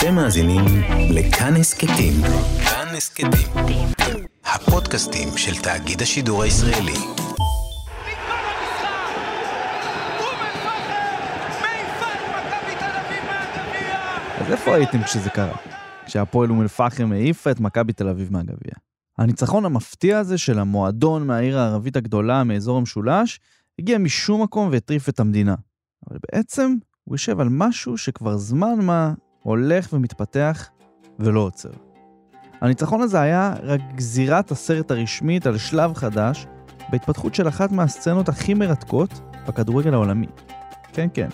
אתם מאזינים לכאן הסכתים. כאן הסכתים. הפודקאסטים של תאגיד השידור הישראלי. אז איפה הייתם כשזה קרה? כשהפועל אום אל-פחם העיפה את מכבי תל אביב מהגביע. הניצחון המפתיע הזה של המועדון מהעיר הערבית הגדולה מאזור המשולש הגיע משום מקום והטריף את המדינה. אבל בעצם הוא יושב על משהו שכבר זמן מה הולך ומתפתח ולא עוצר. הניצחון הזה היה רק גזירת הסרט הרשמית על שלב חדש בהתפתחות של אחת מהסצנות הכי מרתקות בכדורגל העולמי. כן, כן,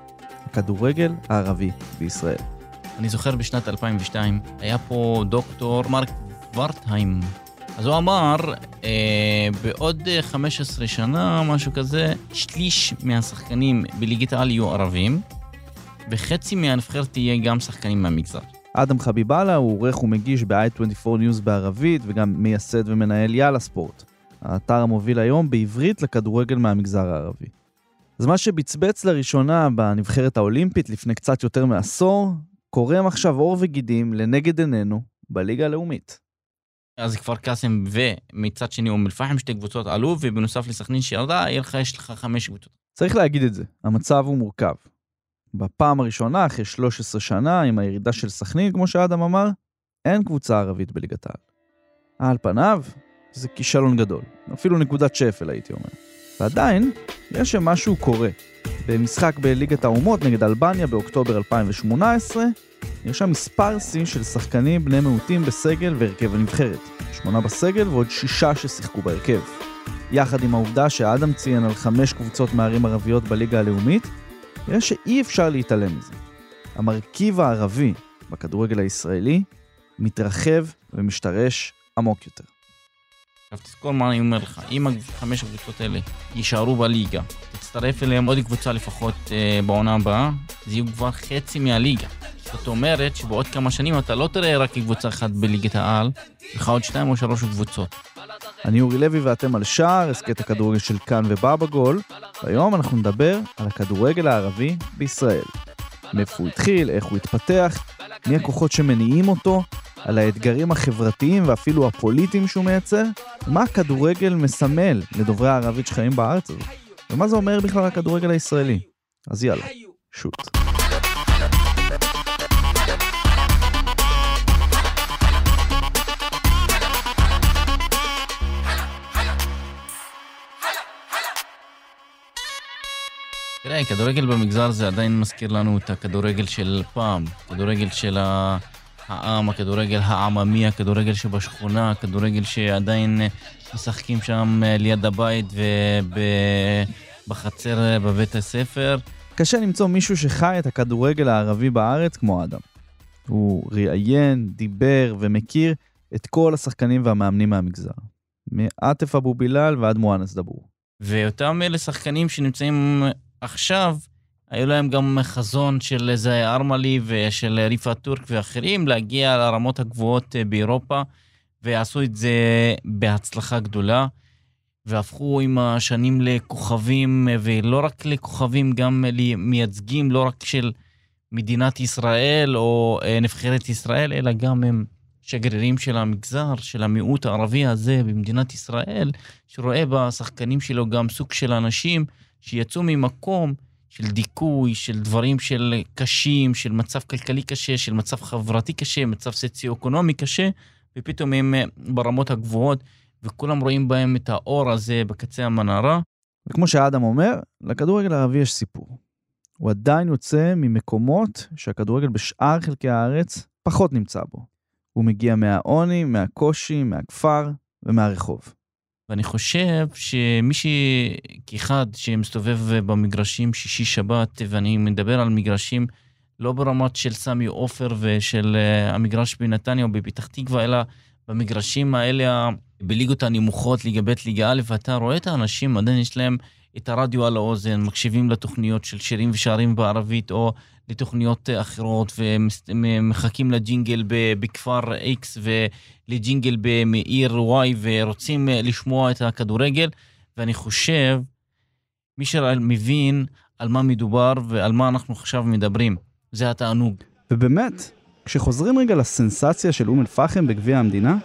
הכדורגל הערבי בישראל. אני זוכר בשנת 2002, היה פה דוקטור מרק ורטהיים. אז הוא אמר, אה, בעוד 15 שנה, משהו כזה, שליש מהשחקנים בליגת העל יהיו ערבים, וחצי מהנבחרת תהיה גם שחקנים מהמגזר. אדם חביבאללה הוא עורך ומגיש ב-i24 News בערבית וגם מייסד ומנהל יאללה ספורט, האתר המוביל היום בעברית לכדורגל מהמגזר הערבי. אז מה שבצבץ לראשונה בנבחרת האולימפית לפני קצת יותר מעשור, קורם עכשיו עור וגידים לנגד עינינו בליגה הלאומית. אז כפר קאסם ומצד שני אום אל-פחם שתי קבוצות עלו ובנוסף לסכנין שירדה, יש לך חמש קבוצות. צריך להגיד את זה, המצב הוא מורכב. בפעם הראשונה, אחרי 13 שנה, עם הירידה של סכנין, כמו שאדם אמר, אין קבוצה ערבית בליגת העל. על פניו, זה כישלון גדול. אפילו נקודת שפל, הייתי אומר. ועדיין, יש שמשהו קורה. במשחק בליגת האומות נגד אלבניה באוקטובר 2018, נרשם מספר שיא של שחקנים בני מיעוטים בסגל והרכב הנבחרת. שמונה בסגל ועוד שישה ששיחקו בהרכב. יחד עם העובדה שאדם ציין על חמש קבוצות מערים ערביות בליגה הלאומית, נראה שאי אפשר להתעלם מזה. המרכיב הערבי בכדורגל הישראלי מתרחב ומשתרש עמוק יותר. עכשיו תזכור מה אני אומר לך, אם חמש הקבוצות האלה יישארו בליגה, תצטרף אליהם עוד קבוצה לפחות אה, בעונה הבאה, זה יהיו כבר חצי מהליגה. זאת אומרת שבעוד כמה שנים אתה לא תראה רק קבוצה אחת בליגת העל, לך עוד שתיים או שלוש קבוצות. אני אורי לוי ואתם על שער, הסכת הכדורגל של כאן ובא בגול, והיום אנחנו נדבר על הכדורגל הערבי בישראל. מאיפה הוא התחיל, איך הוא התפתח, מי הכוחות שמניעים אותו, על האתגרים החברתיים ואפילו הפוליטיים שהוא מייצר, מה הכדורגל מסמל לדוברי הערבית שחיים בארץ הזאת, ומה זה אומר בכלל הכדורגל הישראלי. אז יאללה, שוט. תראה, כדורגל במגזר זה עדיין מזכיר לנו את הכדורגל של פעם, כדורגל של העם, הכדורגל העממי, הכדורגל שבשכונה, הכדורגל שעדיין משחקים שם ליד הבית ובחצר בבית הספר. קשה למצוא מישהו שחי את הכדורגל הערבי בארץ כמו אדם. הוא ראיין, דיבר ומכיר את כל השחקנים והמאמנים מהמגזר. מעטף אבו בילאל ועד מואנס דבור. ואותם אלה שחקנים שנמצאים עכשיו, היו להם גם חזון של זאי ארמלי ושל ריפת טורק ואחרים להגיע לרמות הגבוהות אה, באירופה, ועשו את זה בהצלחה גדולה, והפכו עם השנים לכוכבים, ולא רק לכוכבים, גם למייצגים לא רק של מדינת ישראל או אה, נבחרת ישראל, אלא גם הם שגרירים של המגזר, של המיעוט הערבי הזה במדינת ישראל, שרואה בשחקנים שלו גם סוג של אנשים שיצאו ממקום של דיכוי, של דברים של קשים, של מצב כלכלי קשה, של מצב חברתי קשה, מצב סוציו-אקונומי קשה, ופתאום הם אה, ברמות הגבוהות, וכולם רואים בהם את האור הזה בקצה המנהרה. וכמו שאדם אומר, לכדורגל הערבי יש סיפור. הוא עדיין יוצא ממקומות שהכדורגל בשאר חלקי הארץ פחות נמצא בו. הוא מגיע מהעוני, מהקושי, מהכפר ומהרחוב. ואני חושב שמי כאחד שמסתובב במגרשים שישי-שבת, ואני מדבר על מגרשים לא ברמות של סמי עופר ושל אה, המגרש בנתניה או בפתח תקווה, אלא במגרשים האלה בליגות הנמוכות, ליגה ב', ליגה א', ואתה רואה את האנשים, עדיין יש להם את הרדיו על האוזן, מקשיבים לתוכניות של שירים ושערים בערבית, או לתוכניות אחרות, ומחכים לג'ינגל בכפר X ולג'ינגל מעיר Y, ורוצים לשמוע את הכדורגל, ואני חושב, מי שמבין על מה מדובר ועל מה אנחנו עכשיו מדברים, זה התענוג. ובאמת, כשחוזרים רגע לסנסציה של אום אל-פחם בגביע המדינה,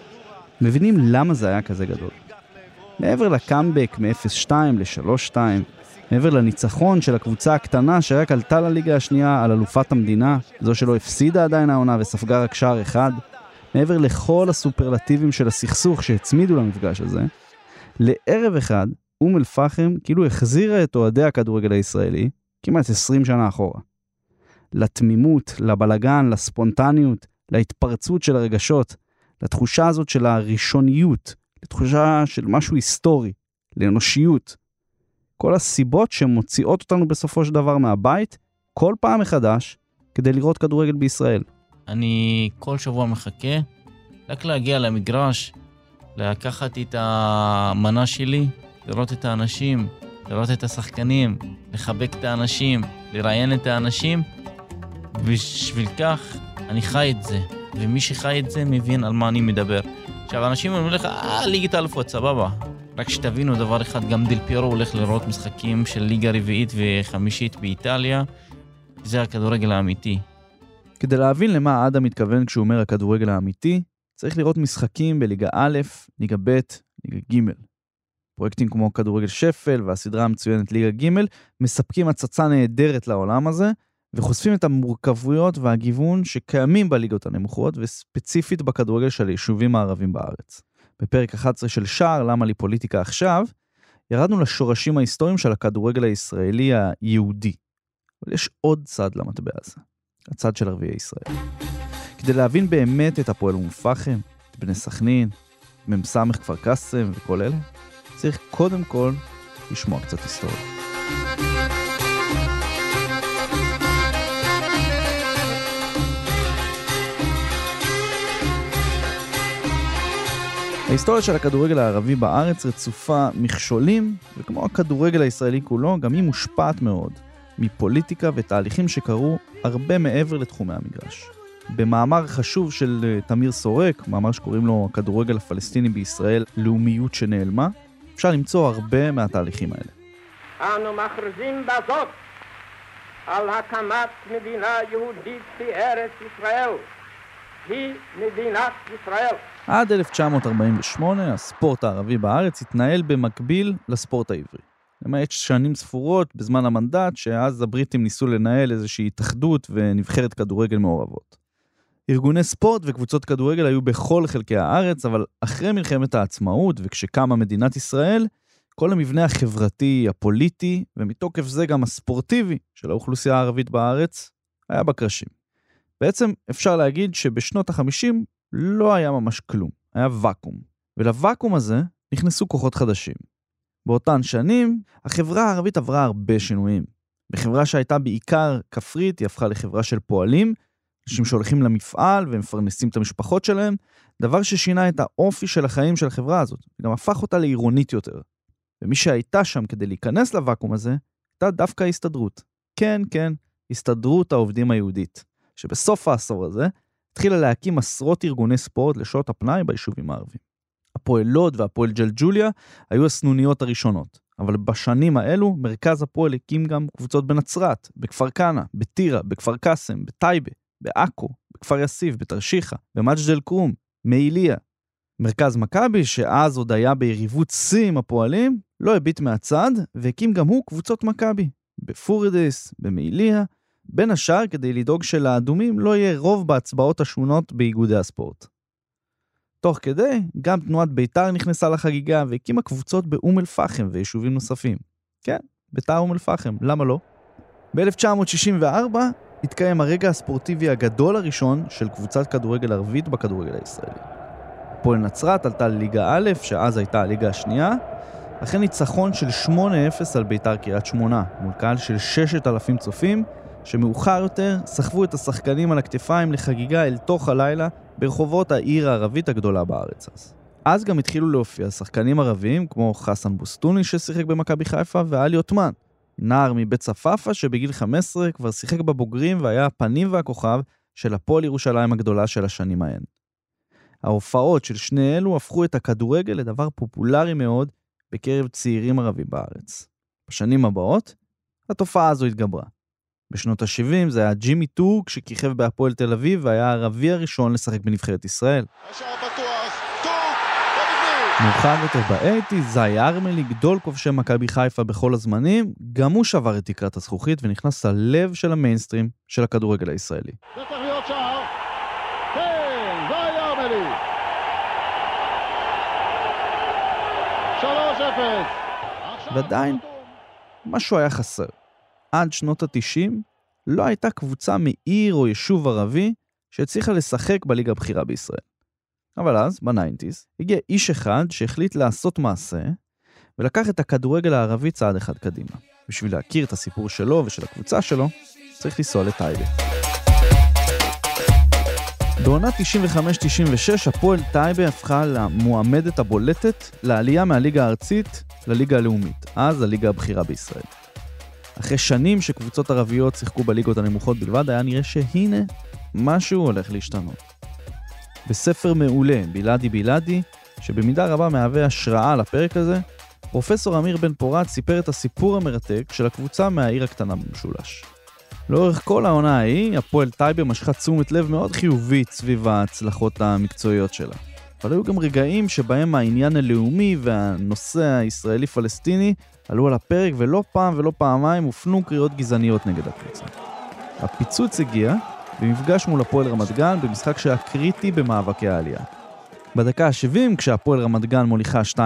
מבינים למה זה היה כזה גדול. מעבר לקאמבק מ-0-2 ל-3-2, מעבר לניצחון של הקבוצה הקטנה שרק עלתה לליגה השנייה על אלופת המדינה, זו שלא הפסידה עדיין העונה וספגה רק שער אחד, מעבר לכל הסופרלטיבים של הסכסוך שהצמידו למפגש הזה, לערב אחד, אום אל-פחם כאילו החזירה את אוהדי הכדורגל הישראלי כמעט 20 שנה אחורה. לתמימות, לבלגן, לספונטניות, להתפרצות של הרגשות, לתחושה הזאת של הראשוניות, לתחושה של משהו היסטורי, לאנושיות. כל הסיבות שמוציאות אותנו בסופו של דבר מהבית, כל פעם מחדש, כדי לראות כדורגל בישראל. אני כל שבוע מחכה רק להגיע למגרש, לקחת את המנה שלי, לראות את האנשים, לראות את השחקנים, לחבק את האנשים, לראיין את האנשים. בשביל כך אני חי את זה, ומי שחי את זה מבין על מה אני מדבר. עכשיו, אנשים אומרים לך, אה, ליגת האלופות, סבבה. רק שתבינו דבר אחד, גם דיל פירו הולך לראות משחקים של ליגה רביעית וחמישית באיטליה. זה הכדורגל האמיתי. כדי להבין למה אדם מתכוון כשהוא אומר הכדורגל האמיתי, צריך לראות משחקים בליגה א', ליגה ב', ליגה ג'. פרויקטים כמו כדורגל שפל והסדרה המצוינת ליגה ג' מספקים הצצה נהדרת לעולם הזה, וחושפים את המורכבויות והגיוון שקיימים בליגות הנמוכות, וספציפית בכדורגל של היישובים הערבים בארץ. בפרק 11 של שער, למה לי פוליטיקה עכשיו, ירדנו לשורשים ההיסטוריים של הכדורגל הישראלי היהודי. אבל יש עוד צד למטבע הזה, הצד של ערביי ישראל. כדי להבין באמת את הפועל אום אל-פחם, את בני סכנין, מ"ס כפר קאסם וכל אלה, צריך קודם כל לשמוע קצת היסטוריה. ההיסטוריה של הכדורגל הערבי בארץ רצופה מכשולים, וכמו הכדורגל הישראלי כולו, גם היא מושפעת מאוד מפוליטיקה ותהליכים שקרו הרבה מעבר לתחומי המגרש. במאמר חשוב של אה, תמיר סורק, מאמר שקוראים לו הכדורגל הפלסטיני בישראל, לאומיות שנעלמה, אפשר למצוא הרבה מהתהליכים האלה. אנו מכריזים בזאת על הקמת מדינה יהודית בארץ ישראל. היא מדינת ישראל. עד 1948 הספורט הערבי בארץ התנהל במקביל לספורט העברי. למעט שנים ספורות בזמן המנדט, שאז הבריטים ניסו לנהל איזושהי התאחדות ונבחרת כדורגל מעורבות. ארגוני ספורט וקבוצות כדורגל היו בכל חלקי הארץ, אבל אחרי מלחמת העצמאות וכשקמה מדינת ישראל, כל המבנה החברתי, הפוליטי, ומתוקף זה גם הספורטיבי של האוכלוסייה הערבית בארץ, היה בקרשים. בעצם אפשר להגיד שבשנות ה-50 לא היה ממש כלום, היה ואקום. ולוואקום הזה נכנסו כוחות חדשים. באותן שנים, החברה הערבית עברה הרבה שינויים. בחברה שהייתה בעיקר כפרית, היא הפכה לחברה של פועלים, אנשים שהולכים למפעל ומפרנסים את המשפחות שלהם, דבר ששינה את האופי של החיים של החברה הזאת, וגם הפך אותה לעירונית יותר. ומי שהייתה שם כדי להיכנס לוואקום הזה, הייתה דווקא ההסתדרות. כן, כן, הסתדרות העובדים היהודית, שבסוף העשור הזה התחילה להקים עשרות ארגוני ספורט לשעות הפנאי ביישובים הערביים. הפועל לוד והפועל ג'לג'וליה היו הסנוניות הראשונות, אבל בשנים האלו מרכז הפועל הקים גם קבוצות בנצרת, בכפר כנא, בטירה, בכפר קאסם, בטייבה, בעכו, בכפר יאסיף, בתרשיחא, במג'ד אל-כרום, מעיליא. מרכז מכבי, שאז עוד היה ביריבות שיא עם הפועלים, לא הביט מהצד, והקים גם הוא קבוצות מכבי, בפוריידיס, במעיליא, בין השאר כדי לדאוג שלאדומים לא יהיה רוב בהצבעות השונות באיגודי הספורט. תוך כדי, גם תנועת בית"ר נכנסה לחגיגה והקימה קבוצות באום אל-פחם ויישובים נוספים. כן, בית"ר אום אל-פחם, למה לא? ב-1964 התקיים הרגע הספורטיבי הגדול הראשון של קבוצת כדורגל ערבית בכדורגל הישראלי. הפועל נצרת עלתה לליגה א', שאז הייתה הליגה השנייה, אחרי ניצחון של 8-0 על בית"ר קריית שמונה, מול קהל של 6,000 צופים, שמאוחר יותר סחבו את השחקנים על הכתפיים לחגיגה אל תוך הלילה ברחובות העיר הערבית הגדולה בארץ אז. אז גם התחילו להופיע שחקנים ערבים כמו חסן בוסטוני ששיחק במכבי חיפה ואלי עותמן, נער מבית צפאפא שבגיל 15 כבר שיחק בבוגרים והיה הפנים והכוכב של הפועל ירושלים הגדולה של השנים ההן. ההופעות של שני אלו הפכו את הכדורגל לדבר פופולרי מאוד בקרב צעירים ערבים בארץ. בשנים הבאות, התופעה הזו התגברה. בשנות ה-70 זה היה ג'ימי טורק שכיכב בהפועל תל אביב והיה הערבי הראשון לשחק בנבחרת ישראל. מאוחר יותר באייטי, זי ארמלי, גדול כובשי מכבי חיפה בכל הזמנים, גם הוא שבר את תקרת הזכוכית ונכנס ללב של המיינסטרים של הכדורגל הישראלי. זה צריך להיות שער. כן, זי ארמלי. 3-0. ועדיין, משהו היה חסר. עד שנות ה-90 לא הייתה קבוצה מעיר או יישוב ערבי שהצליחה לשחק בליגה הבכירה בישראל. אבל אז, בניינטיז, הגיע איש אחד שהחליט לעשות מעשה, ולקח את הכדורגל הערבי צעד אחד קדימה. בשביל להכיר את הסיפור שלו ושל הקבוצה שלו, צריך לנסוע לטייבה. בעונה 95-96 הפועל טייבה הפכה למועמדת הבולטת לעלייה מהליגה הארצית לליגה הלאומית, אז הליגה הבכירה בישראל. אחרי שנים שקבוצות ערביות שיחקו בליגות הנמוכות בלבד, היה נראה שהנה, משהו הולך להשתנות. בספר מעולה, בלעדי בלעדי, שבמידה רבה מהווה השראה לפרק הזה, פרופסור אמיר בן פורת סיפר את הסיפור המרתק של הקבוצה מהעיר הקטנה במשולש. לאורך כל העונה ההיא, הפועל טייבה משכה תשומת לב מאוד חיובית סביב ההצלחות המקצועיות שלה. אבל היו גם רגעים שבהם העניין הלאומי והנושא הישראלי-פלסטיני עלו על הפרק ולא פעם ולא פעמיים הופנו קריאות גזעניות נגד הקבוצה. הפיצוץ הגיע במפגש מול הפועל רמת גן במשחק שהיה קריטי במאבקי העלייה. בדקה ה-70, כשהפועל רמת גן מוליכה 2-0,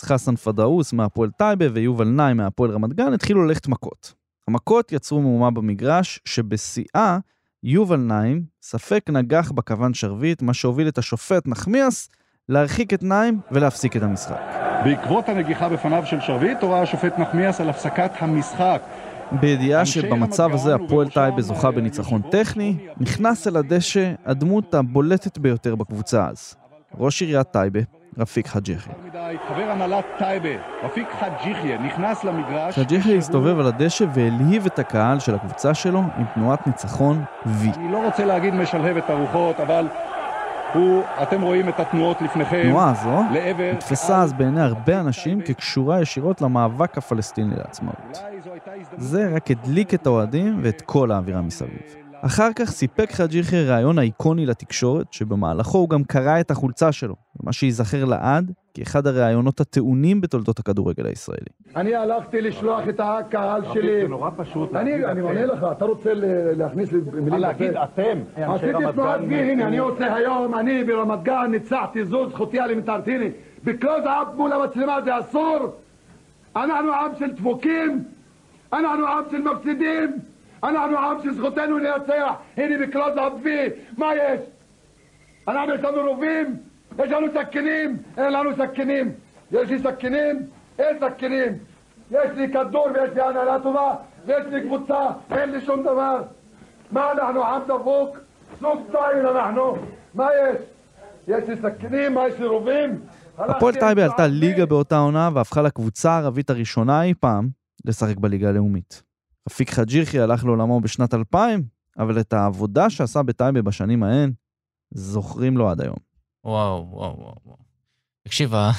חסן פדאוס מהפועל טייבה ויובל נאי מהפועל רמת גן התחילו ללכת מכות. המכות יצרו מהומה במגרש, שבשיאה יובל נעים ספק נגח בכוון שרביט, מה שהוביל את השופט נחמיאס להרחיק את נעים ולהפסיק את המשחק. בעקבות הנגיחה בפניו של שרביט, הורה השופט נחמיאס על הפסקת המשחק. בידיעה שבמצב הזה הפועל טייבה זוכה בניצחון טכני, נכנס אל הדשא הדמות הבולטת ביותר בקבוצה אז. ראש עיריית טייבה, רפיק חאג' יחיא. חבר הנהלת טייבה, רפיק חאג' יחיא, נכנס למגרש. חאג' יחיא הסתובב על הדשא והלהיב את הקהל של הקבוצה שלו עם תנועת ניצחון V. אני לא רוצה להגיד משלהב את הרוחות, אבל הוא, אתם רואים את התנועות לפניכם. התנועה הזו לעבר... נתפסה אז בעיני הרבה אנשים כקשורה ישירות למאבק הפלסטיני לעצמאות. זו. זה רק הדליק את האוהדים ואת כל האווירה מסביב. אחר כך סיפק חאג' יחיא ראיון איקוני לתקשורת, שבמהלכו הוא גם קרע את החולצה שלו, מה שייזכר לעד כאחד הראיונות הטעונים בתולדות הכדורגל הישראלי. אני הלכתי לשלוח את הקהל שלי. זה נורא פשוט אני להגיד. עונה לך, אתה רוצה להכניס לי מילים להגיד לפה? אתם, אנשי עשיתי רמת תנועת הנה, אני עושה היום, אני ברמת גן ניצחתי זו זכותי אלמנטרטיני. בקלוז אפ מול המצלמה זה אסור. אנחנו עם של דפוקים, אנחנו עם של מפסידים, אנחנו עם שזכותנו לנצח. הנה בקלוז אפ וי, מה יש? אנחנו יש לנו רובים, יש לנו סכינים, אין לנו סכינים. יש לי סכינים, אין סכינים. יש לי כדור ויש לי הנהלה טובה, ויש לי קבוצה, אין לי שום דבר. מה אנחנו עם דפוק? סוג סטייל אנחנו. מה יש? יש לי סכינים, מה יש לי רובים? הפועל טייבה עלתה. ליגה באותה עונה והפכה לקבוצה הערבית הראשונה אי פעם לשחק בליגה הלאומית. רפיק חאג' יחיא הלך לעולמו בשנת 2000, אבל את העבודה שעשה בטייבה בשנים ההן, זוכרים לו עד היום. וואו, וואו, וואו. תקשיב, ה-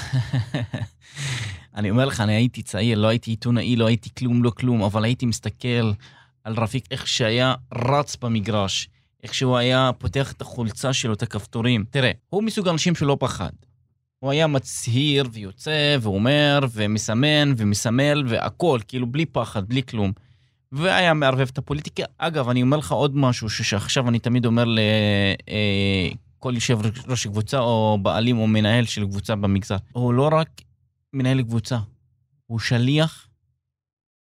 אני אומר לך, אני הייתי צעיר, לא הייתי עיתונאי, לא הייתי כלום, לא כלום, אבל הייתי מסתכל על רפיק, איך שהיה רץ במגרש, איך שהוא היה פותח את החולצה שלו, את הכפתורים. תראה, הוא מסוג האנשים שלא פחד. הוא היה מצהיר ויוצא ואומר ומסמן ומסמל והכל, כאילו בלי פחד, בלי כלום. והיה מערבב את הפוליטיקה. אגב, אני אומר לך עוד משהו שעכשיו אני תמיד אומר לכל יושב ראש קבוצה או בעלים או מנהל של קבוצה במגזר. הוא לא רק מנהל קבוצה, הוא שליח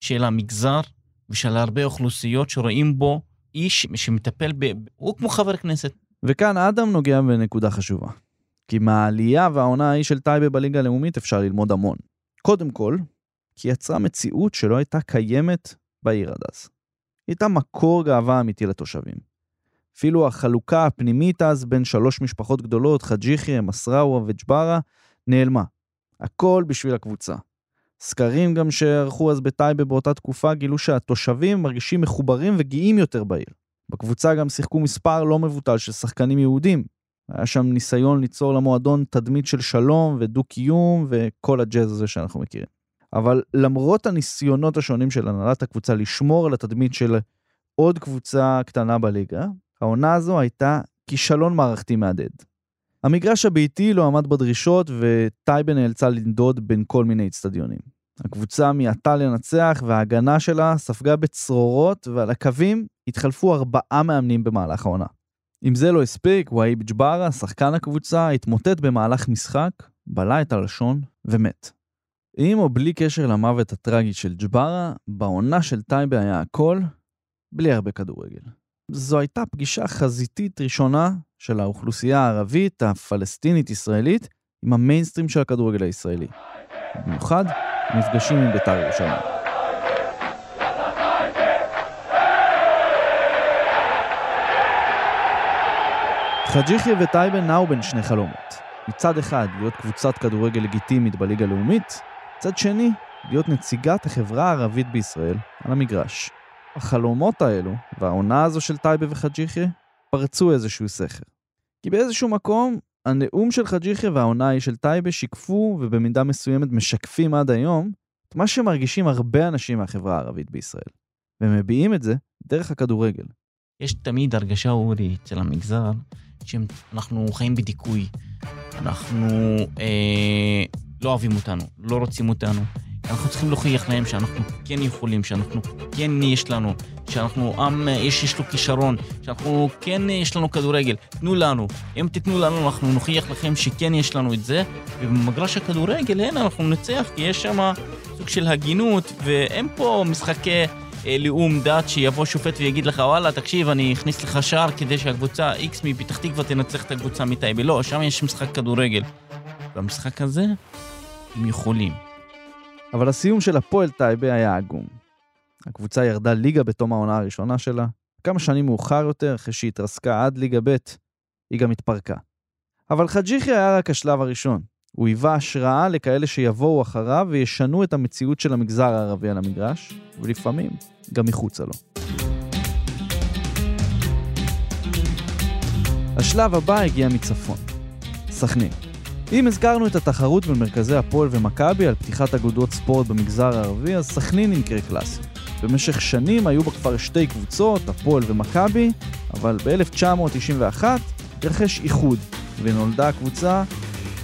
של המגזר ושל הרבה אוכלוסיות שרואים בו איש שמטפל ב... הוא כמו חבר כנסת. וכאן אדם נוגע בנקודה חשובה. כי מהעלייה והעונה ההיא של טייבה בליגה הלאומית אפשר ללמוד המון. קודם כל, כי יצרה מציאות שלא הייתה קיימת בעיר עד אז. היא הייתה מקור גאווה אמיתי לתושבים. אפילו החלוקה הפנימית אז בין שלוש משפחות גדולות, חאג' יחיא, מסראווה וג'בארה, נעלמה. הכל בשביל הקבוצה. סקרים גם שערכו אז בטייבה באותה תקופה גילו שהתושבים מרגישים מחוברים וגאים יותר בעיר. בקבוצה גם שיחקו מספר לא מבוטל של שחקנים יהודים. היה שם ניסיון ליצור למועדון תדמית של שלום ודו-קיום וכל הג'אז הזה שאנחנו מכירים. אבל למרות הניסיונות השונים של הנהלת הקבוצה לשמור על התדמית של עוד קבוצה קטנה בליגה, העונה הזו הייתה כישלון מערכתי מהדהד. המגרש הביתי לא עמד בדרישות וטייבה נאלצה לנדוד בין כל מיני אצטדיונים. הקבוצה מיעטה לנצח וההגנה שלה ספגה בצרורות ועל הקווים התחלפו ארבעה מאמנים במהלך העונה. אם זה לא הספיק, וואיב ג'בארה, שחקן הקבוצה, התמוטט במהלך משחק, בלע את הלשון ומת. עם או בלי קשר למוות הטרגי של ג'בארה, בעונה של טייבה היה הכל, בלי הרבה כדורגל. זו הייתה פגישה חזיתית ראשונה של האוכלוסייה הערבית, הפלסטינית-ישראלית, עם המיינסטרים של הכדורגל הישראלי. במיוחד, מפגשים עם בית"ר ירושלים. חאג' יחיא וטייבה נעו בין שני חלומות. מצד אחד, להיות קבוצת כדורגל לגיטימית בליגה הלאומית, מצד שני, להיות נציגת החברה הערבית בישראל על המגרש. החלומות האלו, והעונה הזו של טייבה וחאג' יחיא, פרצו איזשהו סכר. כי באיזשהו מקום, הנאום של חאג' יחיא והעונה ההיא של טייבה שיקפו, ובמידה מסוימת משקפים עד היום, את מה שמרגישים הרבה אנשים מהחברה הערבית בישראל. ומביעים את זה דרך הכדורגל. יש תמיד הרגשה, אורי, אצל המגזר, שאנחנו חיים בדיכוי. אנחנו אה, לא אוהבים אותנו, לא רוצים אותנו. אנחנו צריכים להוכיח להם שאנחנו כן יכולים, שאנחנו כן יש לנו, שאנחנו עם, יש, יש לו כישרון, שאנחנו כן יש לנו כדורגל. תנו לנו. אם תיתנו לנו, אנחנו נוכיח לכם שכן יש לנו את זה. ובמגרש הכדורגל, הנה, אנחנו ננצח, כי יש שם סוג של הגינות, ואין פה משחקי... אה, לאום דת שיבוא שופט ויגיד לך, וואלה, תקשיב, אני אכניס לך שער כדי שהקבוצה X מפתח תקווה תנצח את הקבוצה מטייבה. לא, שם יש משחק כדורגל. במשחק הזה, הם יכולים. אבל הסיום של הפועל טייבה היה עגום. הקבוצה ירדה ליגה בתום העונה הראשונה שלה. כמה שנים מאוחר יותר, אחרי שהיא התרסקה עד ליגה ב', היא גם התפרקה. אבל חאג' היה רק השלב הראשון. הוא היווה השראה לכאלה שיבואו אחריו וישנו את המציאות של המגזר הערבי על המגרש, ולפעמים גם מחוצה לו. השלב הבא הגיע מצפון, סכנין. אם הזכרנו את התחרות בין מרכזי הפועל ומכבי על פתיחת אגודות ספורט במגזר הערבי, אז סכנין היא מקרה קלאסי. במשך שנים היו בה כבר שתי קבוצות, הפועל ומכבי, אבל ב-1991 התרחש איחוד, ונולדה הקבוצה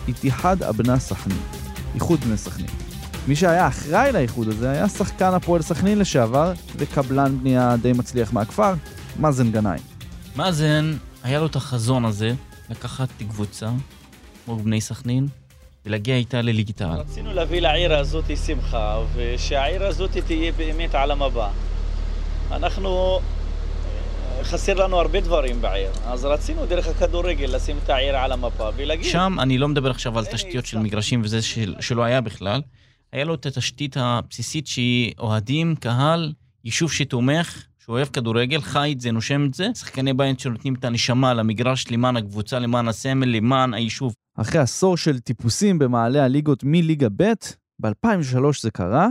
איתיחד אבנה סכנין, איחוד בני סכנין. מי שהיה אחראי לאיחוד הזה היה שחקן הפועל סכנין לשעבר וקבלן בנייה די מצליח מהכפר, מאזן גנאים. מאזן, היה לו את החזון הזה לקחת קבוצה כמו בני סכנין ולהגיע איתה לליגת העל. רצינו להביא לעיר הזאת שמחה ושהעיר הזאת תהיה באמת על המפה. אנחנו חסר לנו הרבה דברים בעיר, אז רצינו דרך הכדורגל לשים את העיר על המפה ולהגיד... שם, אני לא מדבר עכשיו על תשתיות של מגרשים וזה של, שלא היה בכלל, היה לו את התשתית הבסיסית שהיא אוהדים, קהל, יישוב שתומך, שאוהב כדורגל, חי את זה, נושם את זה, שחקני בית שנותנים את הנשמה למגרש למען הקבוצה, למען הסמל, למען היישוב. אחרי עשור של טיפוסים במעלה הליגות מליגה ב', ב-2003 זה קרה,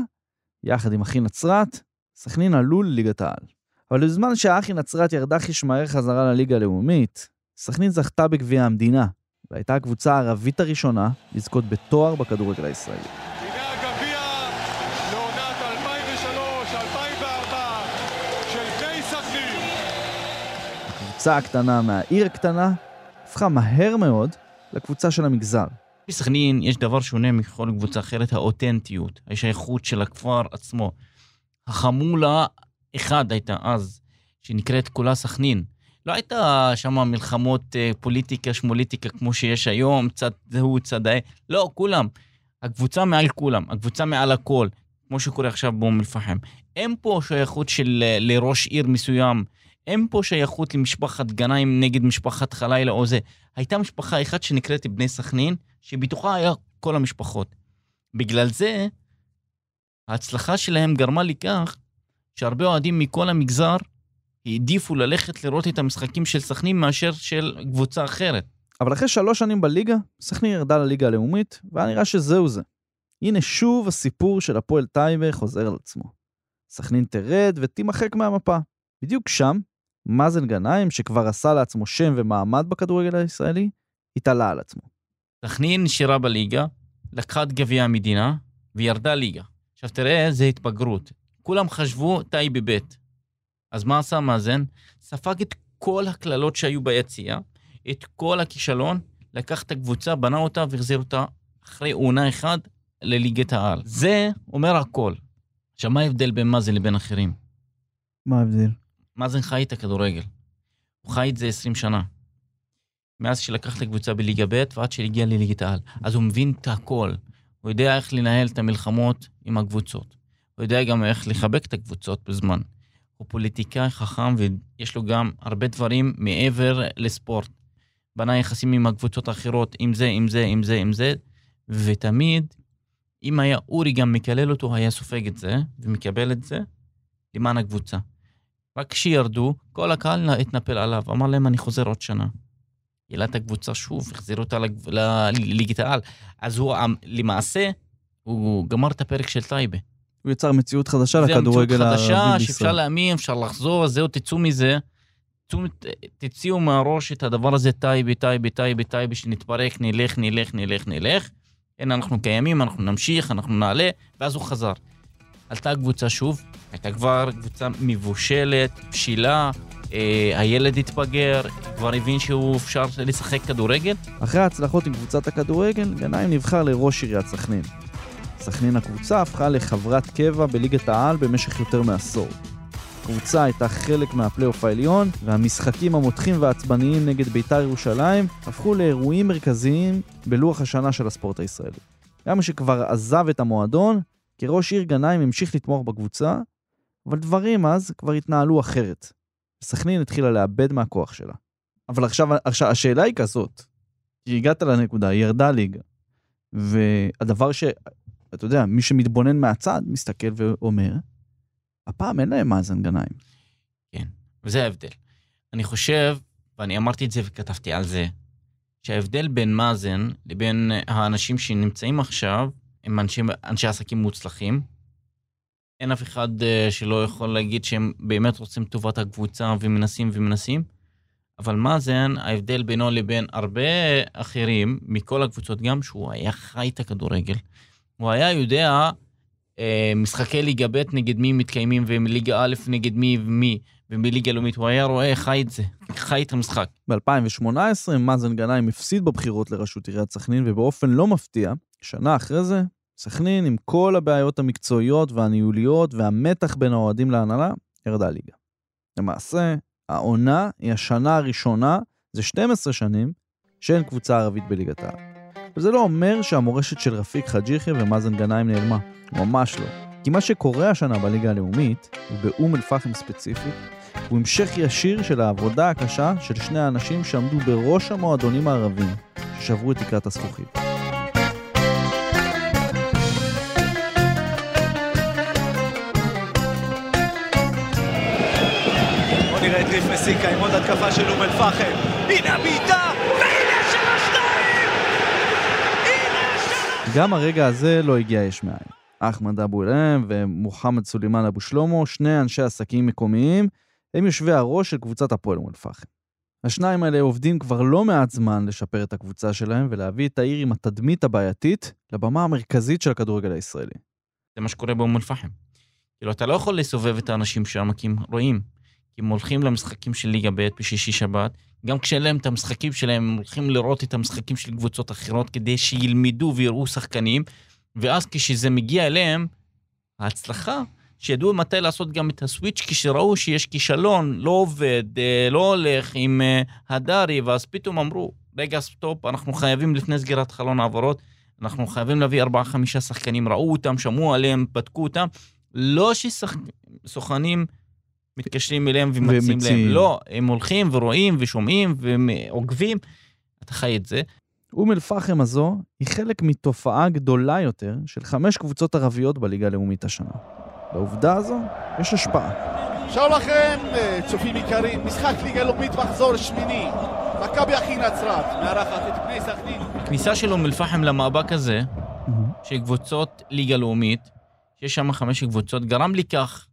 יחד עם אחי נצרת, סכנין עלו לליגת העל. אבל בזמן שהאחי נצרת ירדה חיש מהר חזרה לליגה הלאומית, סכנין זכתה בגביע המדינה, והייתה הקבוצה הערבית הראשונה לזכות בתואר בכדורגל הישראלי. הנה הגביע לעונת 2003-2004 של בני סכנין. הקבוצה הקטנה מהעיר הקטנה הפכה מהר מאוד לקבוצה של המגזר. בסכנין יש דבר שונה מכל קבוצה אחרת, האותנטיות, השייכות של הכפר עצמו. החמולה אחד הייתה אז, שנקראת כולה סכנין. לא הייתה שם מלחמות אה, פוליטיקה, שמוליטיקה כמו שיש היום, צד הוא, צד ההוא. לא, כולם. הקבוצה מעל כולם, הקבוצה מעל הכל, כמו שקורה עכשיו באום אל-פחם. אין פה שייכות של אה, לראש עיר מסוים, אין פה שייכות למשפחת גנאים נגד משפחת חלילה או זה. הייתה משפחה אחת שנקראת בני סכנין, שבתוכה היה כל המשפחות. בגלל זה, ההצלחה שלהם גרמה לכך שהרבה אוהדים מכל המגזר העדיפו ללכת לראות את המשחקים של סכנין מאשר של קבוצה אחרת. אבל אחרי שלוש שנים בליגה, סכנין ירדה לליגה הלאומית, והיה נראה שזהו זה. הנה שוב הסיפור של הפועל טייבה חוזר על עצמו. סכנין תרד ותימחק מהמפה. בדיוק שם, מאזן גנאים, שכבר עשה לעצמו שם ומעמד בכדורגל הישראלי, התעלה על עצמו. סכנין נשארה בליגה, לקחה את גביע המדינה וירדה ליגה. עכשיו תראה, זה התבגרות. כולם חשבו טייבה ב'. אז מה עשה מאזן? ספג את כל הקללות שהיו ביציאה, את כל הכישלון, לקח את הקבוצה, בנה אותה והחזיר אותה אחרי עונה אחת לליגת העל. זה אומר הכל. עכשיו, מה ההבדל בין מאזן לבין אחרים? מה ההבדל? מאזן חי את הכדורגל. הוא חי את זה 20 שנה. מאז שלקח את הקבוצה בליגה ב' ועד שהגיע לליגת העל. אז הוא מבין את הכל. הוא יודע איך לנהל את המלחמות עם הקבוצות. הוא יודע גם איך לחבק את הקבוצות בזמן. הוא פוליטיקאי חכם ויש לו גם הרבה דברים מעבר לספורט. בנה יחסים עם הקבוצות האחרות, עם זה, עם זה, עם זה, עם זה, ותמיד, אם היה אורי גם מקלל אותו, היה סופג את זה ומקבל את זה למען הקבוצה. רק כשירדו, כל הקהל התנפל עליו, אמר להם, אני חוזר עוד שנה. העלה את הקבוצה שוב, החזיר אותה לליגת העל. אז הוא, אמ, למעשה, הוא גמר את הפרק של טייבה. הוא יצר מציאות חדשה זה לכדורגל הערבי חדשה, שאפשר בישראל. להאמין, אפשר לחזור, זהו, תצאו מזה. תוציאו מהראש את הדבר הזה, טייבה, טייבה, טייבה, טייבה, שנתפרק, נלך, נלך, נלך, נלך. הנה, אנחנו קיימים, אנחנו נמשיך, אנחנו נעלה, ואז הוא חזר. עלתה הקבוצה שוב, הייתה כבר קבוצה מבושלת, בשילה, אה, הילד התבגר, כבר הבין שהוא אפשר לשחק כדורגל. אחרי ההצלחות עם קבוצת הכדורגל, גנאים נבחר לראש עיריית סכנין. סכנין הקבוצה הפכה לחברת קבע בליגת העל במשך יותר מעשור. הקבוצה הייתה חלק מהפלייאוף העליון, והמשחקים המותחים והעצבניים נגד בית"ר ירושלים הפכו לאירועים מרכזיים בלוח השנה של הספורט הישראלי. גם מי שכבר עזב את המועדון, כראש עיר גנאים המשיך לתמוך בקבוצה, אבל דברים אז כבר התנהלו אחרת. סכנין התחילה לאבד מהכוח שלה. אבל עכשיו, עכשיו השאלה היא כזאת, כי הגעת לנקודה, היא ירדה ליגה. והדבר ש... אתה יודע, מי שמתבונן מהצד, מסתכל ואומר, הפעם אין להם מאזן גנאים. וזה ההבדל. אני חושב, ואני אמרתי את זה וכתבתי על זה, שההבדל בין מאזן לבין האנשים שנמצאים עכשיו, הם אנשי, אנשי עסקים מוצלחים. אין אף אחד אה, שלא יכול להגיד שהם באמת רוצים טובת הקבוצה ומנסים ומנסים, אבל מאזן, ההבדל בינו לבין הרבה אחרים מכל הקבוצות, גם שהוא היה חי את הכדורגל. הוא היה יודע אה, משחקי ליגה ב' נגד מי מתקיימים ומליגה א' נגד מי ומי. ובליגה לאומית, הוא היה רואה, חי את זה, חי את המשחק. ב-2018 מאזן גנאים הפסיד בבחירות לראשות עיריית סכנין, ובאופן לא מפתיע, שנה אחרי זה, סכנין, עם כל הבעיות המקצועיות והניהוליות והמתח בין האוהדים להנהלה, ירדה ליגה. למעשה, העונה היא השנה הראשונה, זה 12 שנים, שאין קבוצה ערבית בליגת העל. וזה לא אומר שהמורשת של רפיק חאג' יחיא ומאזן גנאים נעלמה, ממש לא. כי מה שקורה השנה בליגה הלאומית, ובאום אל-פחם ספציפית, הוא המשך ישיר של העבודה הקשה של שני האנשים שעמדו בראש המועדונים הערבים, ששברו את תקרת הזכוכית. בוא נראה את ריף מסיקה עם עוד התקפה של אום אל-פחם. הנה הבעיטה! והנה שלוש שתיים! הנה שלוש... גם הרגע הזה לא הגיע יש מאין. אחמד אבו אלהם ומוחמד סולימאן אבו שלמה, שני אנשי עסקים מקומיים, הם יושבי הראש של קבוצת הפועל אום אל-פחם. השניים האלה עובדים כבר לא מעט זמן לשפר את הקבוצה שלהם ולהביא את העיר עם התדמית הבעייתית לבמה המרכזית של הכדורגל הישראלי. זה מה שקורה באום אל-פחם. כאילו, אתה לא יכול לסובב את האנשים שם, כי הם רואים. הם הולכים למשחקים של ליגה ב' בשישי שבת, גם כשאין להם את המשחקים שלהם, הם הולכים לראות את המשחקים של קבוצות אחרות כדי שילמדו ויראו שחקנים, ואז כשזה מגיע אליהם, ההצלחה, שידעו מתי לעשות גם את הסוויץ' כשראו שיש כישלון, לא עובד, אה, לא הולך עם אה, הדרי, ואז פתאום אמרו, רגע, סטופ, אנחנו חייבים לפני סגירת חלון העברות, אנחנו חייבים להביא ארבעה-חמישה שחקנים, ראו אותם, שמעו עליהם, בדקו אותם. לא שסוכנים מתקשרים אליהם ומציעים להם. לא, הם הולכים ורואים ושומעים ועוקבים, אתה חי את זה. אום אל-פחם הזו היא חלק מתופעה גדולה יותר של חמש קבוצות ערביות בליגה הלאומית השנה. לעובדה הזו יש השפעה. שלום לכם, צופים יקרים, משחק ליגה לאומית מחזור שמיני. מכבי אחי נצרת, מארחת את בני סכנין. הכניסה של אום אל-פחם למאבק הזה, של קבוצות ליגה לאומית, שיש שם חמש קבוצות, גרם לכך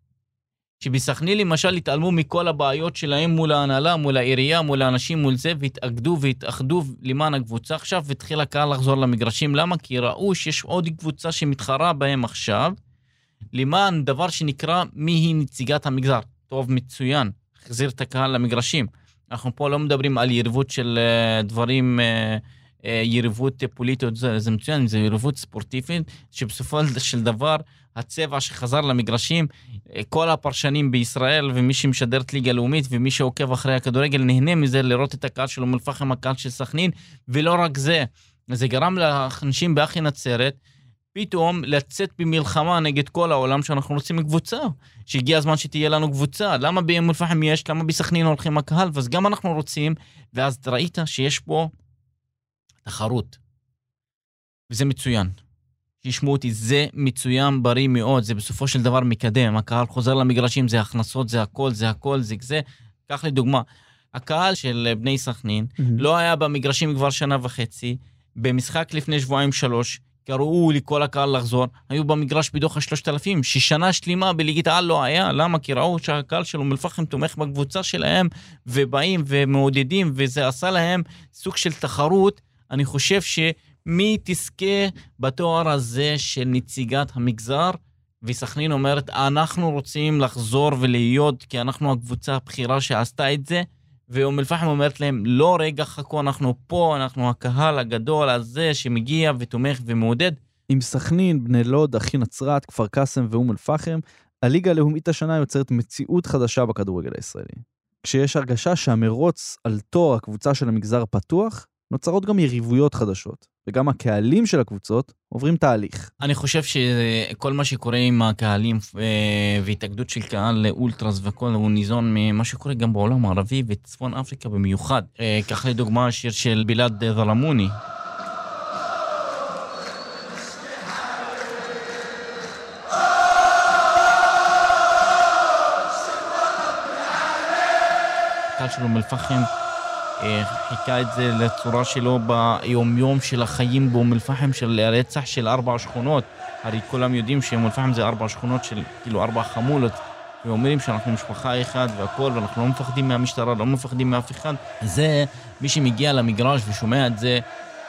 שבסכנין למשל התעלמו מכל הבעיות שלהם מול ההנהלה, מול העירייה, מול האנשים, מול זה, והתאגדו והתאחדו למען הקבוצה עכשיו, והתחיל הקהל לחזור למגרשים. למה? כי ראו שיש עוד קבוצה שמתחרה בהם עכשיו, למען דבר שנקרא מי היא נציגת המגזר. טוב, מצוין, החזיר את הקהל למגרשים. אנחנו פה לא מדברים על יריבות של אה, דברים, אה, יריבות פוליטיות, זה, זה מצוין, זה יריבות ספורטיבית, שבסופו של דבר הצבע שחזר למגרשים, אה, כל הפרשנים בישראל ומי שמשדר את ליגה לאומית ומי שעוקב אחרי הכדורגל נהנה מזה לראות את הקהל של אום אל-פחם, הקהל של סכנין, ולא רק זה, זה גרם לאנשים באחי נצרת פתאום לצאת במלחמה נגד כל העולם שאנחנו רוצים קבוצה, שהגיע הזמן שתהיה לנו קבוצה. למה באום אל-פחם יש? למה בסכנין הולכים הקהל? ואז גם אנחנו רוצים, ואז ראית שיש פה תחרות. וזה מצוין. שישמעו אותי, זה מצוין, בריא מאוד, זה בסופו של דבר מקדם. הקהל חוזר למגרשים, זה הכנסות, זה הכל, זה הכל, זה זה. קח לי דוגמה, הקהל של בני סכנין Mhm. לא היה במגרשים כבר שנה וחצי, במשחק לפני שבועיים-שלוש, קראו לכל הקהל לחזור, היו במגרש בדוח השלושת אלפים, ששנה שלמה בליגת העל לא היה, למה? כי ראו שהקהל של אום אל-פחם תומך בקבוצה שלהם, ובאים ומעודדים, וזה עשה להם סוג של תחרות. אני חושב שמי תזכה בתואר הזה של נציגת המגזר, וסכנין אומרת, אנחנו רוצים לחזור ולהיות, כי אנחנו הקבוצה הבכירה שעשתה את זה, ואום אל-פחם אומרת להם, לא רגע חכו, אנחנו פה, אנחנו הקהל הגדול הזה שמגיע ותומך ומעודד. עם סכנין, בני לוד, אחי נצרת, כפר קאסם ואום אל-פחם, הליגה הלאומית השנה יוצרת מציאות חדשה בכדורגל הישראלי. כשיש הרגשה שהמרוץ על תואר הקבוצה של המגזר פתוח, נוצרות גם יריבויות חדשות, וגם הקהלים של הקבוצות עוברים תהליך. אני חושב שכל מה שקורה עם הקהלים אה, והתאגדות של קהל אולטרס והכל הוא ניזון ממה שקורה גם בעולם הערבי וצפון אפריקה במיוחד. אה, קח לדוגמה השיר של בלאד זלמוני. הקהל של אום אל-פחם חיכה את זה לצורה שלו ביומיום של החיים באום אל-פחם, של הרצח של ארבע שכונות. הרי כולם יודעים שאום אל-פחם זה ארבע שכונות של כאילו ארבע חמולות. ואומרים שאנחנו משפחה אחת והכל, ואנחנו לא מפחדים מהמשטרה, לא מפחדים מאף אחד. זה, מי שמגיע למגרש ושומע את זה,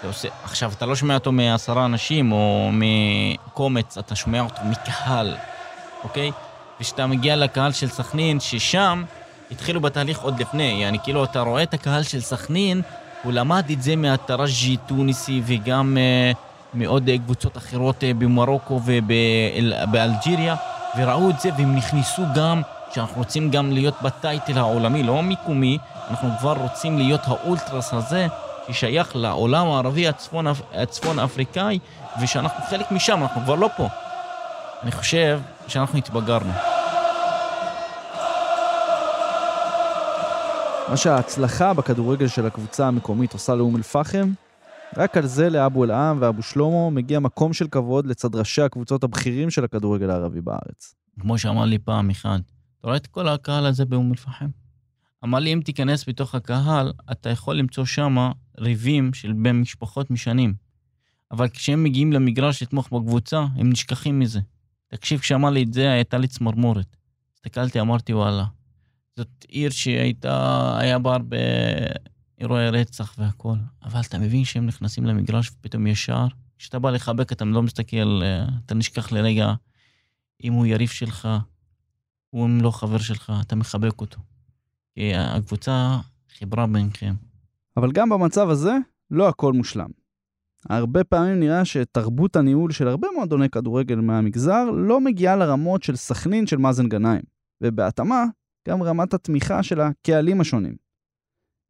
זה עושה... עכשיו, אתה לא שומע אותו מעשרה אנשים או מקומץ, אתה שומע אותו מקהל, אוקיי? וכשאתה מגיע לקהל של סכנין, ששם התחילו בתהליך עוד לפני, יעני, כאילו, אתה רואה את הקהל של סכנין, הוא למד את זה מהטראז'י טוניסי וגם uh, מעוד uh, קבוצות אחרות uh, במרוקו ובאלג'יריה, וראו את זה והם נכנסו גם, שאנחנו רוצים גם להיות בטייטל העולמי, לא מקומי, אנחנו כבר רוצים להיות האולטרס הזה, ששייך לעולם הערבי הצפון, הצפון אפריקאי, ושאנחנו חלק משם, אנחנו כבר לא פה. אני חושב שאנחנו התבגרנו. מה שההצלחה בכדורגל של הקבוצה המקומית עושה לאום אל-פחם, רק על זה לאבו אל-עם ואבו שלמה מגיע מקום של כבוד לצד ראשי הקבוצות הבכירים של הכדורגל הערבי בארץ. כמו שאמר לי פעם אחד, אתה רואה את כל הקהל הזה באום אל-פחם? אמר לי, אם תיכנס בתוך הקהל, אתה יכול למצוא שם ריבים של בין משפחות משנים. אבל כשהם מגיעים למגרש לתמוך בקבוצה, הם נשכחים מזה. תקשיב, כשאמר לי את זה, הייתה לי צמרמורת. הסתכלתי, אמרתי, וואלה, זאת עיר שהייתה, היה בה הרבה אירועי רצח והכל, אבל אתה מבין שהם נכנסים למגרש ופתאום יש שער? כשאתה בא לחבק, אתה לא מסתכל, אה, אתה נשכח לרגע אם הוא יריב שלך, הוא אם לא חבר שלך, אתה מחבק אותו. כי הקבוצה חיברה ביניכם. אבל גם במצב הזה, לא הכל מושלם. הרבה פעמים נראה שתרבות הניהול של הרבה מועדוני כדורגל מהמגזר לא מגיעה לרמות של סכנין של מאזן גנאים, ובהתאמה, גם רמת התמיכה של הקהלים השונים.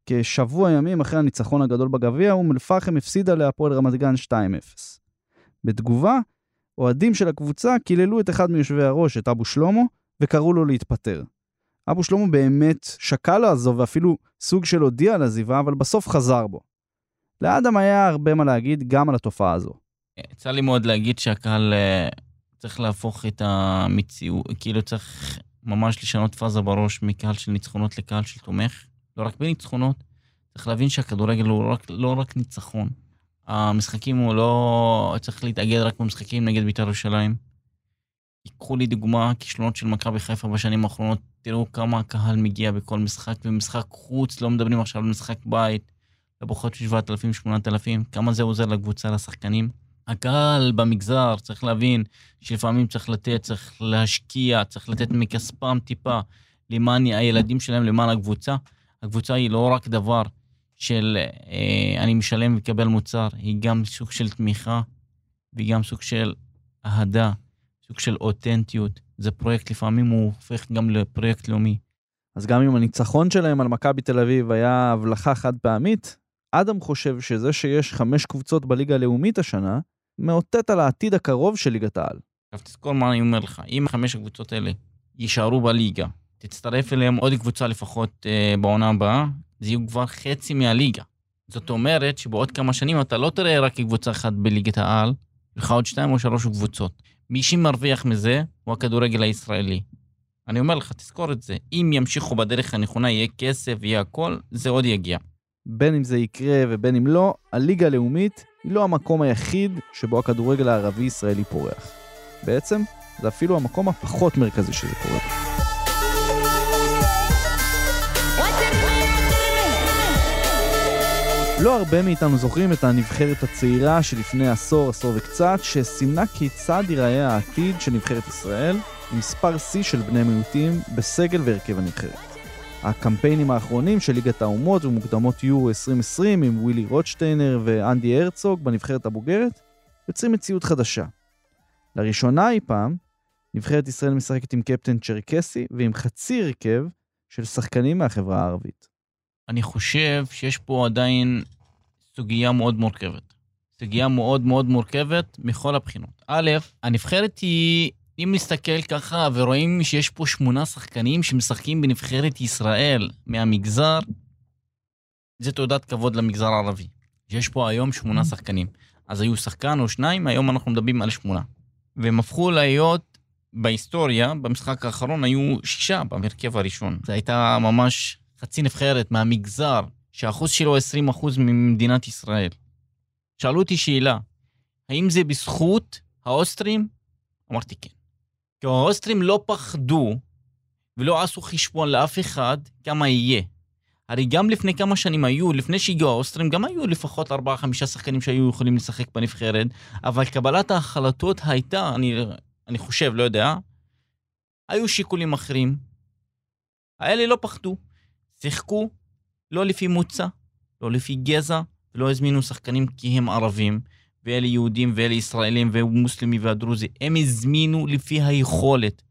כשבוע ימים אחרי הניצחון הגדול בגביע, אום אל-פחם הפסידה להפועל רמת גן 2-0. בתגובה, אוהדים של הקבוצה קיללו את אחד מיושבי הראש, את אבו שלמה, וקראו לו להתפטר. אבו שלמה באמת שקל לעזוב ואפילו סוג של הודיע על עזיבה, אבל בסוף חזר בו. לאדם היה הרבה מה להגיד גם על התופעה הזו. יצא לי מאוד להגיד שהקהל אה, צריך להפוך את המציאות, כאילו צריך ממש לשנות פאזה בראש מקהל של ניצחונות לקהל של תומך. לא רק בניצחונות, צריך להבין שהכדורגל הוא לא רק, לא רק ניצחון. המשחקים הוא לא... צריך להתאגד רק במשחקים נגד בית"ר ירושלים. ייקחו לי דוגמה, כישלונות של מכבי חיפה בשנים האחרונות, תראו כמה הקהל מגיע בכל משחק, ומשחק חוץ, לא מדברים עכשיו על משחק בית, לא פחות מ-7,000-8,000, כמה זה עוזר לקבוצה, לשחקנים. הקהל במגזר, צריך להבין שלפעמים צריך לתת, צריך להשקיע, צריך לתת מכספם טיפה, למען הילדים שלהם, למען הקבוצה. הקבוצה היא לא רק דבר של אה, אני משלם ומקבל מוצר, היא גם סוג של תמיכה, והיא גם סוג של אהדה, סוג של אותנטיות. זה פרויקט, לפעמים הוא הופך גם לפרויקט לאומי. אז גם אם הניצחון שלהם על מכבי תל אביב היה הבלחה חד פעמית, אדם חושב שזה שיש חמש קבוצות בליגה הלאומית השנה, מאותת על העתיד הקרוב של ליגת העל. עכשיו תזכור מה אני אומר לך, אם חמש הקבוצות האלה יישארו בליגה, תצטרף אליהם עוד קבוצה לפחות אה, בעונה הבאה, זה יהיו כבר חצי מהליגה. זאת אומרת שבעוד כמה שנים אתה לא תראה רק קבוצה אחת בליגת העל, לך עוד שתיים או שלוש קבוצות. מי שמרוויח מזה הוא הכדורגל הישראלי. אני אומר לך, תזכור את זה. אם ימשיכו בדרך הנכונה, יהיה כסף, יהיה הכל, זה עוד יגיע. בין אם זה יקרה ובין אם לא, הליגה הלאומית היא לא המקום היחיד שבו הכדורגל הערבי-ישראלי פורח. בעצם, זה אפילו המקום הפחות מרכזי שזה קורה. לא הרבה מאיתנו זוכרים את הנבחרת הצעירה שלפני עשור, עשור וקצת, שסימנה כיצד ייראה העתיד של נבחרת ישראל, עם מספר שיא של בני מיעוטים בסגל והרכב הנבחרת. הקמפיינים האחרונים של ליגת האומות ומוקדמות יורו 2020 עם ווילי רוטשטיינר ואנדי הרצוג בנבחרת הבוגרת, יוצרים מציאות חדשה. לראשונה אי פעם, נבחרת ישראל משחקת עם קפטן צ'רקסי ועם חצי הרכב של שחקנים מהחברה הערבית. אני חושב שיש פה עדיין סוגיה מאוד מורכבת. סוגיה מאוד מאוד מורכבת מכל הבחינות. א', הנבחרת היא, אם נסתכל ככה ורואים שיש פה שמונה שחקנים שמשחקים בנבחרת ישראל מהמגזר, זה תעודת כבוד למגזר הערבי. יש פה היום שמונה שחקנים. אז היו שחקן או שניים, היום אנחנו מדברים על שמונה. והם הפכו להיות בהיסטוריה, במשחק האחרון היו שישה בהרכב הראשון. זו הייתה ממש חצי נבחרת מהמגזר, שהאחוז שלו 20% ממדינת ישראל. שאלו אותי שאלה, האם זה בזכות האוסטרים? אמרתי כן. כי האוסטרים לא פחדו ולא עשו חשבון לאף אחד כמה יהיה. הרי גם לפני כמה שנים היו, לפני שהגיעו האוסטרים, גם היו לפחות 4-5 שחקנים שהיו יכולים לשחק בנבחרת, אבל קבלת ההחלטות הייתה, אני, אני חושב, לא יודע, היו שיקולים אחרים. האלה לא פחדו. שיחקו לא לפי מוצא, לא לפי גזע, ולא הזמינו שחקנים כי הם ערבים, ואלה יהודים ואלה ישראלים ומוסלמי והדרוזי. הם הזמינו לפי היכולת.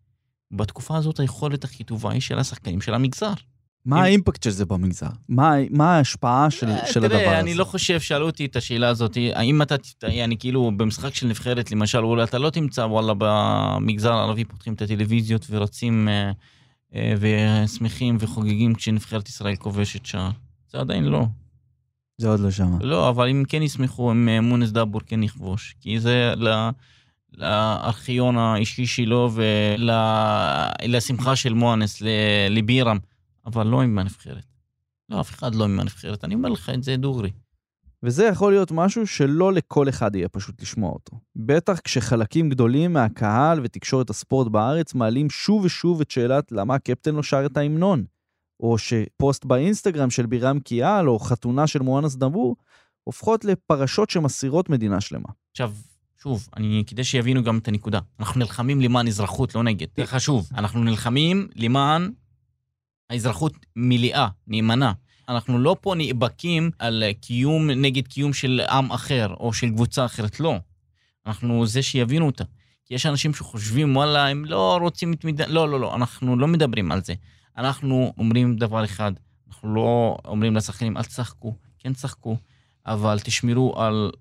בתקופה הזאת היכולת הכי טובה היא של השחקנים של המגזר. מה האימפקט של זה במגזר? מה, מה ההשפעה של, אה, של הדבר הזה? תראה, אני לא חושב, שאלו אותי את השאלה הזאת, האם אתה, אני כאילו, במשחק של נבחרת, למשל, אולי אתה לא תמצא, וואלה, במגזר הערבי פותחים את הטלוויזיות ורצים אה, אה, ושמחים וחוגגים כשנבחרת ישראל כובשת שער. זה עדיין לא. זה עוד לא שמה. לא, אבל אם כן ישמחו, אם אה, מונס דאבור כן יכבוש. כי זה. לארכיון האישי שלו ולשמחה של מואנס, לבירם, אבל לא עם הנבחרת. לא, אף אחד לא עם הנבחרת. אני אומר לך את זה דוגרי. וזה יכול להיות משהו שלא לכל אחד יהיה פשוט לשמוע אותו. בטח כשחלקים גדולים מהקהל ותקשורת הספורט בארץ מעלים שוב ושוב את שאלת למה הקפטן לא שר את ההמנון. או שפוסט באינסטגרם של בירם קיאל או חתונה של מואנס דבור הופכות לפרשות שמסירות מדינה שלמה. עכשיו, שוב, אני, כדי שיבינו גם את הנקודה, אנחנו נלחמים למען אזרחות, לא נגד. זה חשוב. אנחנו נלחמים למען האזרחות מלאה, נאמנה. אנחנו לא פה נאבקים על קיום נגד קיום של עם אחר או של קבוצה אחרת, לא. אנחנו זה שיבינו אותה. כי יש אנשים שחושבים, וואלה, הם לא רוצים את מדינה... לא, לא, לא, אנחנו לא מדברים על זה. אנחנו אומרים דבר אחד, אנחנו לא אומרים לשחקנים, אל תשחקו, כן תשחקו, אבל תשמרו על...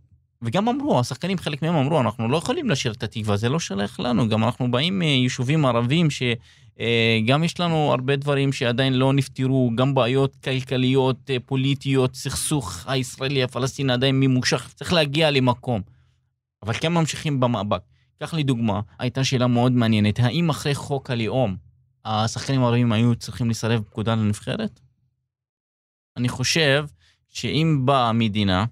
וגם אמרו, השחקנים, חלק מהם אמרו, אנחנו לא יכולים לשיר את התקווה, זה לא שייך לנו, גם אנחנו באים מיישובים ערבים ש... אה, גם יש לנו הרבה דברים שעדיין לא נפתרו, גם בעיות כלכליות, אה, פוליטיות, סכסוך הישראלי הפלסטיני עדיין ממושך, צריך להגיע למקום. אבל כן ממשיכים במאבק. קח לי דוגמה, הייתה שאלה מאוד מעניינת, האם אחרי חוק הלאום השחקנים הערבים היו צריכים לסרב פקודה לנבחרת? אני חושב שאם באה המדינה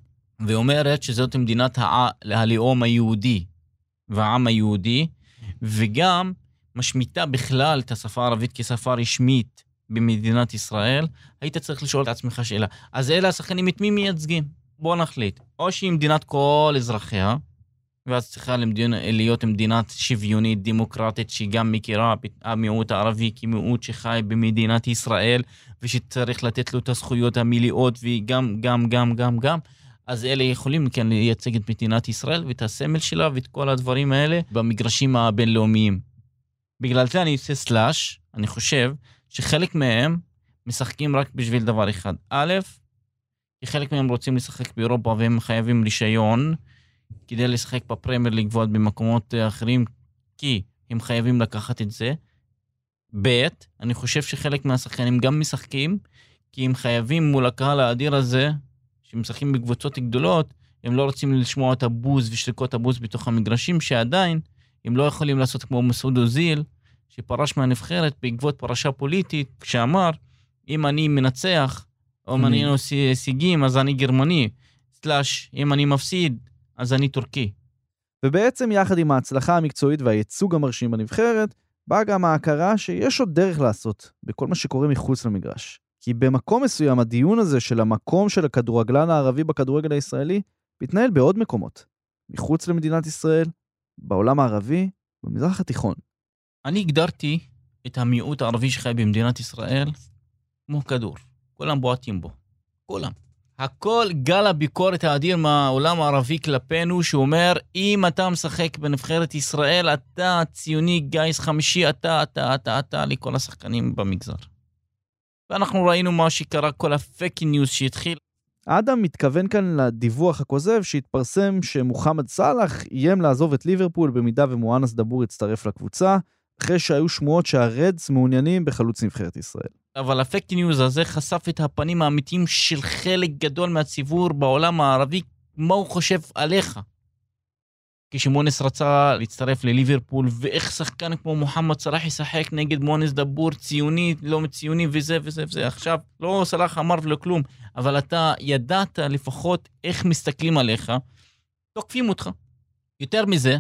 ואומרת שזאת מדינת הלאום היהודי והעם היהודי, וגם משמיטה בכלל את השפה הערבית כשפה רשמית במדינת ישראל, היית צריך לשאול את עצמך שאלה. אז אלה השחקנים את מי מייצגים? בוא נחליט. או שהיא מדינת כל אזרחיה, ואז צריכה למדינה, להיות מדינה שוויונית, דמוקרטית, שגם מכירה המיעוט הערבי כמיעוט שחי במדינת ישראל, ושצריך לתת לו את הזכויות המלאות, וגם, גם, גם, גם, גם. אז אלה יכולים כן לייצג את מדינת ישראל ואת הסמל שלה ואת כל הדברים האלה במגרשים הבינלאומיים. בגלל זה אני עושה סלאש, אני חושב שחלק מהם משחקים רק בשביל דבר אחד. א', כי חלק מהם רוצים לשחק באירופה והם חייבים רישיון כדי לשחק בפרמייר ליג ועוד במקומות אה, אחרים, כי הם חייבים לקחת את זה. ב', אני חושב שחלק מהשחקנים גם משחקים, כי הם חייבים מול הקהל האדיר הזה, שמשחקים בקבוצות גדולות, הם לא רוצים לשמוע את הבוז ושריקות הבוז בתוך המגרשים, שעדיין הם לא יכולים לעשות כמו מסעוד אוזיל, שפרש מהנבחרת בעקבות פרשה פוליטית, שאמר, אם אני מנצח, או אם אני עושה הישגים, אז אני גרמני, סלאש, אם אני מפסיד, אז אני טורקי. ובעצם יחד עם ההצלחה המקצועית והייצוג המרשים בנבחרת, באה גם ההכרה שיש עוד דרך לעשות בכל מה שקורה מחוץ למגרש. כי במקום מסוים הדיון הזה של המקום של הכדורגלן הערבי בכדורגל הישראלי מתנהל בעוד מקומות. מחוץ למדינת ישראל, בעולם הערבי, במזרח התיכון. אני הגדרתי את המיעוט הערבי שחי במדינת ישראל כמו כדור. כולם בועטים בו. כולם. הכל גל הביקורת האדיר מהעולם הערבי כלפינו, שאומר, אם אתה משחק בנבחרת ישראל, אתה ציוני גיס חמישי, אתה, אתה, אתה, אתה, לכל השחקנים במגזר. ואנחנו ראינו מה שקרה, כל הפייק ניוז שהתחיל. אדם מתכוון כאן לדיווח הכוזב שהתפרסם שמוחמד סאלח איים לעזוב את ליברפול במידה ומואנס דבור יצטרף לקבוצה, אחרי שהיו שמועות שה Reds מעוניינים בחלוץ נבחרת ישראל. אבל הפייק ניוז הזה חשף את הפנים האמיתיים של חלק גדול מהציבור בעולם הערבי, מה הוא חושב עליך. כשמואנס רצה להצטרף לליברפול, ואיך שחקן כמו מוחמד סלאח ישחק נגד מואנס דבור, ציוני, לא ציוני וזה וזה וזה. עכשיו, לא סלאח אמר ולא כלום, אבל אתה ידעת לפחות איך מסתכלים עליך, תוקפים אותך. יותר מזה,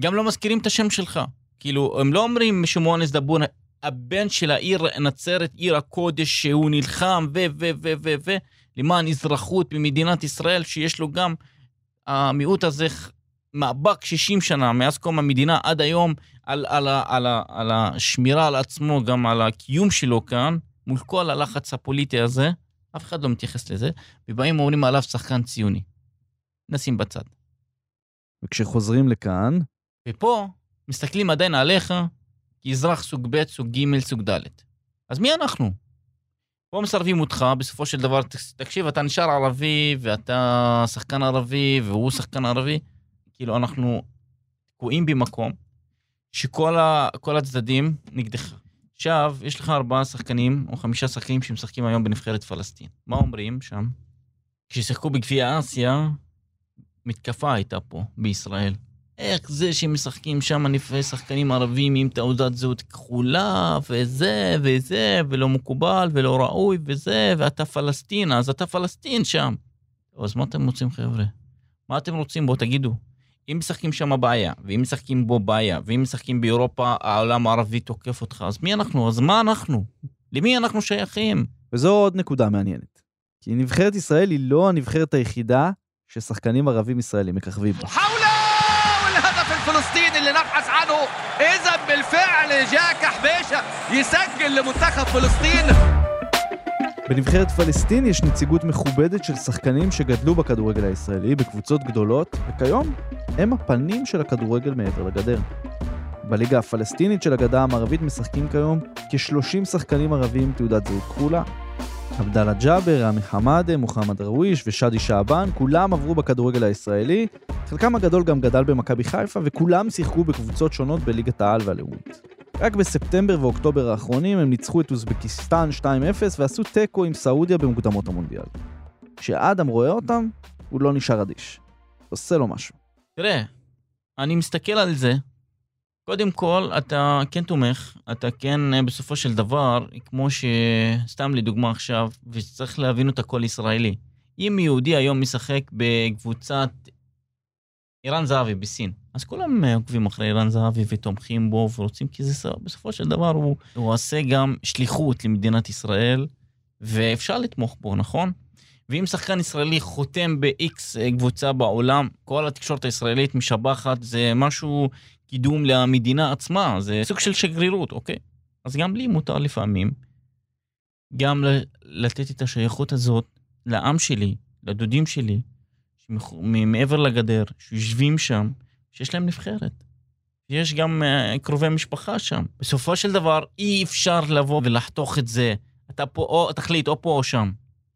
גם לא מזכירים את השם שלך. כאילו, הם לא אומרים שמואנס דבור, הבן של העיר נצרת, עיר הקודש, שהוא נלחם ו ו ו ו ו למען אזרחות במדינת ישראל, שיש לו גם, המיעוט הזה מאבק 60 שנה, מאז קום המדינה עד היום, על, על, על, על, על השמירה על עצמו, גם על הקיום שלו כאן, מול כל הלחץ הפוליטי הזה, אף אחד לא מתייחס לזה, ובאים ואומרים עליו שחקן ציוני. נשים בצד. וכשחוזרים לכאן... ופה מסתכלים עדיין עליך כאזרח סוג ב', סוג ג', סוג ד'. אז מי אנחנו? פה מסרבים אותך, בסופו של דבר, תקשיב, אתה נשאר ערבי, ואתה שחקן ערבי, והוא שחקן ערבי. כאילו, אנחנו תקועים במקום שכל ה, הצדדים נגדך. עכשיו, יש לך ארבעה שחקנים, או חמישה שחקנים שמשחקים היום בנבחרת פלסטין. מה אומרים שם? כששיחקו בגביע אסיה, מתקפה הייתה פה, בישראל. איך זה שמשחקים שם שחקנים ערבים עם תעודת זהות כחולה, וזה וזה, ולא מקובל, ולא ראוי, וזה, ואתה פלסטין, אז אתה פלסטין שם. אז מה אתם רוצים, חבר'ה? מה אתם רוצים? בואו תגידו. אם משחקים שם בעיה, ואם משחקים בו בעיה, ואם משחקים באירופה, העולם הערבי תוקף אותך, אז מי אנחנו? אז מה אנחנו? למי אנחנו שייכים? וזו עוד נקודה מעניינת. כי נבחרת ישראל היא לא הנבחרת היחידה ששחקנים ערבים ישראלים מככבים בה. الفلسطيني اللي نبحث عنه اذا بالفعل جاك حبيشه يسجل لمنتخب فلسطين בנבחרת פלסטין יש נציגות מכובדת של שחקנים שגדלו בכדורגל הישראלי בקבוצות גדולות, וכיום הם הפנים של הכדורגל מעבר לגדר. בליגה הפלסטינית של הגדה המערבית משחקים כיום כ-30 שחקנים ערבים עם תעודת זהות כחולה. עבדאללה ג'אבר, רמי חמאדה, מוחמד רוויש ושאדי שעבן, כולם עברו בכדורגל הישראלי, חלקם הגדול גם גדל במכבי חיפה, וכולם שיחקו בקבוצות שונות בליגת העל והלאומית. רק בספטמבר ואוקטובר האחרונים הם ניצחו את אוזבקיסטן 2-0 ועשו תיקו עם סעודיה במוקדמות המונדיאל. כשאדם רואה אותם, הוא לא נשאר אדיש. עושה לו משהו. תראה, אני מסתכל על זה, קודם כל, אתה כן תומך, אתה כן אה, בסופו של דבר, כמו שסתם לדוגמה עכשיו, וצריך להבין אותה כל ישראלי. אם יהודי היום משחק בקבוצת אירן זהבי בסין, אז כולם אה, עוקבים אחרי אירן זהבי ותומכים בו ורוצים, כי זה בסופו של דבר הוא, הוא עושה גם שליחות למדינת ישראל, ואפשר לתמוך בו, נכון? ואם שחקן ישראלי חותם ב-X קבוצה בעולם, כל התקשורת הישראלית משבחת, זה משהו, קידום למדינה עצמה, זה סוג של שגרירות, אוקיי? אז גם לי מותר לפעמים גם לתת את השייכות הזאת לעם שלי, לדודים שלי, מעבר לגדר, שיושבים שם, שיש להם נבחרת. יש גם uh, קרובי משפחה שם. בסופו של דבר, אי אפשר לבוא ולחתוך את זה. אתה פה, או תחליט, או פה או שם.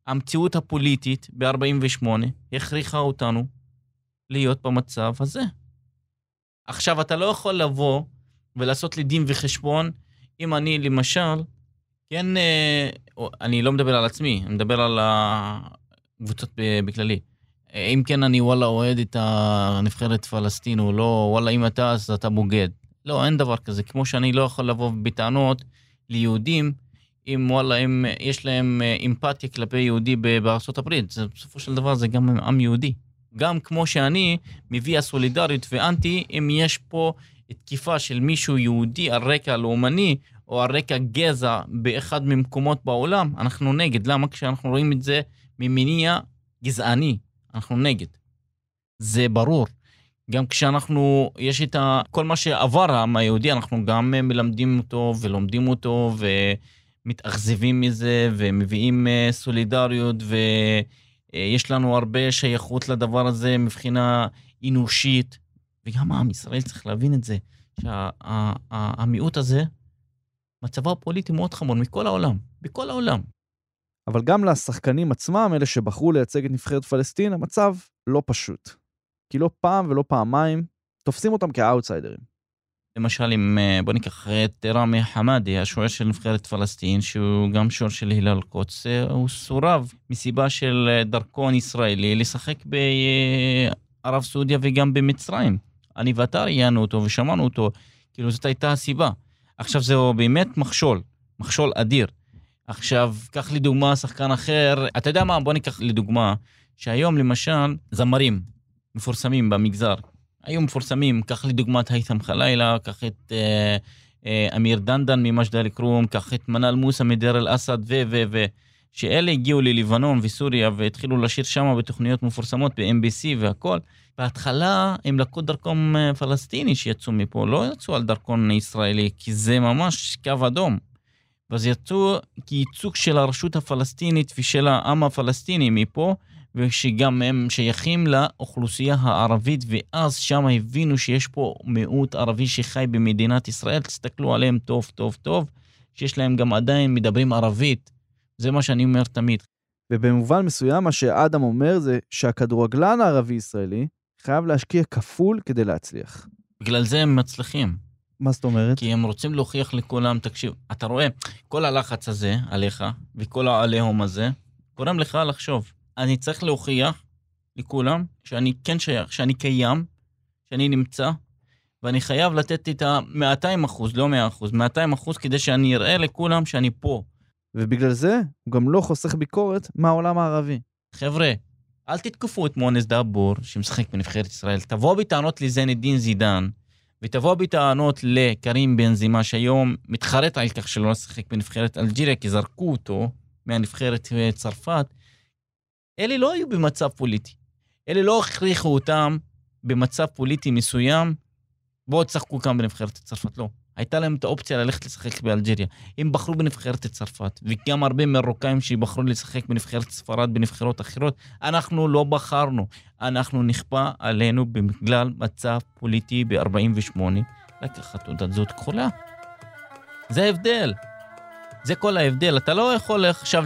המציאות הפוליטית ב-48 הכריחה אותנו להיות במצב הזה. עכשיו, אתה לא יכול לבוא ולעשות לי דין וחשבון אם אני, למשל, כן, אה, אני לא מדבר על עצמי, אני מדבר על הקבוצות בכללי. אם כן אני וואלה אוהד את הנבחרת פלסטין או לא, וואלה אם אתה אז אתה בוגד. לא, אין דבר כזה. כמו שאני לא יכול לבוא בטענות ליהודים, אם וואלה, אם יש להם אה, אמפתיה כלפי יהודי בארצות הברית, בסופו של דבר זה גם עם יהודי. גם כמו שאני מביא הסולידריות ואנטי, אם יש פה תקיפה של מישהו יהודי על רקע לאומני, או על רקע גזע באחד ממקומות בעולם, אנחנו נגד. למה? כשאנחנו רואים את זה ממניע גזעני. אנחנו נגד. זה ברור. גם כשאנחנו, יש את ה... כל מה שעבר העם היהודי, אנחנו גם מלמדים אותו ולומדים אותו ומתאכזבים מזה ומביאים אה, סולידריות ויש לנו הרבה שייכות לדבר הזה מבחינה אנושית. וגם העם ישראל צריך להבין את זה, שהמיעוט הזה, מצבו הפוליטי מאוד חמור מכל העולם, בכל העולם. אבל גם לשחקנים עצמם, אלה שבחרו לייצג את נבחרת פלסטין, המצב לא פשוט. כי לא פעם ולא פעמיים תופסים אותם כאוטסיידרים. למשל, אם אה, בוא ניקח את רמי חמאדי, השוער של נבחרת פלסטין, שהוא גם שוער של הילל קוץ, אה, הוא סורב מסיבה של אה, דרכון ישראלי לשחק בערב סעודיה וגם במצרים. אני ואתה ראיינו אותו ושמענו אותו, כאילו זאת הייתה הסיבה. עכשיו זהו באמת מכשול, מכשול אדיר. עכשיו, קח לי דוגמה, שחקן אחר, אתה יודע מה, בוא ניקח לדוגמה, שהיום למשל, זמרים מפורסמים במגזר, היו מפורסמים, קח לי דוגמת הייתם חלילה, קח את אה, אה, אמיר דנדן ממג'ד אל-כרום, קח את מנאל מוסא מדיר אל-אסד ו... ו... ו... שאלה הגיעו ללבנון וסוריה והתחילו לשיר שם בתוכניות מפורסמות ב-MBC והכל. בהתחלה הם לקחו דרכון אה, פלסטיני שיצאו מפה, לא יצאו על דרכון ישראלי, כי זה ממש קו אדום. ואז יצאו כייצוג של הרשות הפלסטינית ושל העם הפלסטיני מפה, ושגם הם שייכים לאוכלוסייה הערבית, ואז שם הבינו שיש פה מיעוט ערבי שחי במדינת ישראל, תסתכלו עליהם טוב טוב טוב, שיש להם גם עדיין מדברים ערבית. זה מה שאני אומר תמיד. ובמובן מסוים מה שאדם אומר זה שהכדורגלן הערבי-ישראלי חייב להשקיע כפול כדי להצליח. בגלל זה הם מצליחים. מה זאת אומרת? כי הם רוצים להוכיח לכולם, תקשיב, אתה רואה, כל הלחץ הזה עליך, וכל העליהום הזה, גורם לך לחשוב. אני צריך להוכיח לכולם שאני כן שייך, שאני קיים, שאני נמצא, ואני חייב לתת את ה-200 אחוז, לא 100 אחוז, 200 אחוז כדי שאני אראה לכולם שאני פה. ובגלל זה הוא גם לא חוסך ביקורת מהעולם הערבי. חבר'ה, אל תתקפו את מונס דאבור, שמשחק בנבחרת ישראל. תבואו בטענות לזן דין זידן, ותבואו בטענות לקרים בנזימה, שהיום מתחרט על כך שלא שיחק בנבחרת אלג'יריה, כי זרקו אותו מהנבחרת צרפת. אלה לא היו במצב פוליטי. אלה לא הכריחו אותם במצב פוליטי מסוים, בואו תשחקו כאן בנבחרת צרפת. לא. הייתה להם את האופציה ללכת לשחק באלג'יריה. הם בחרו בנבחרת צרפת, וגם הרבה מרוקאים שבחרו לשחק בנבחרת ספרד, בנבחרות אחרות. אנחנו לא בחרנו, אנחנו נכפה עלינו בגלל מצב פוליטי ב-48 לקחת תעודת זהות כחולה. זה ההבדל. זה כל ההבדל. אתה לא יכול עכשיו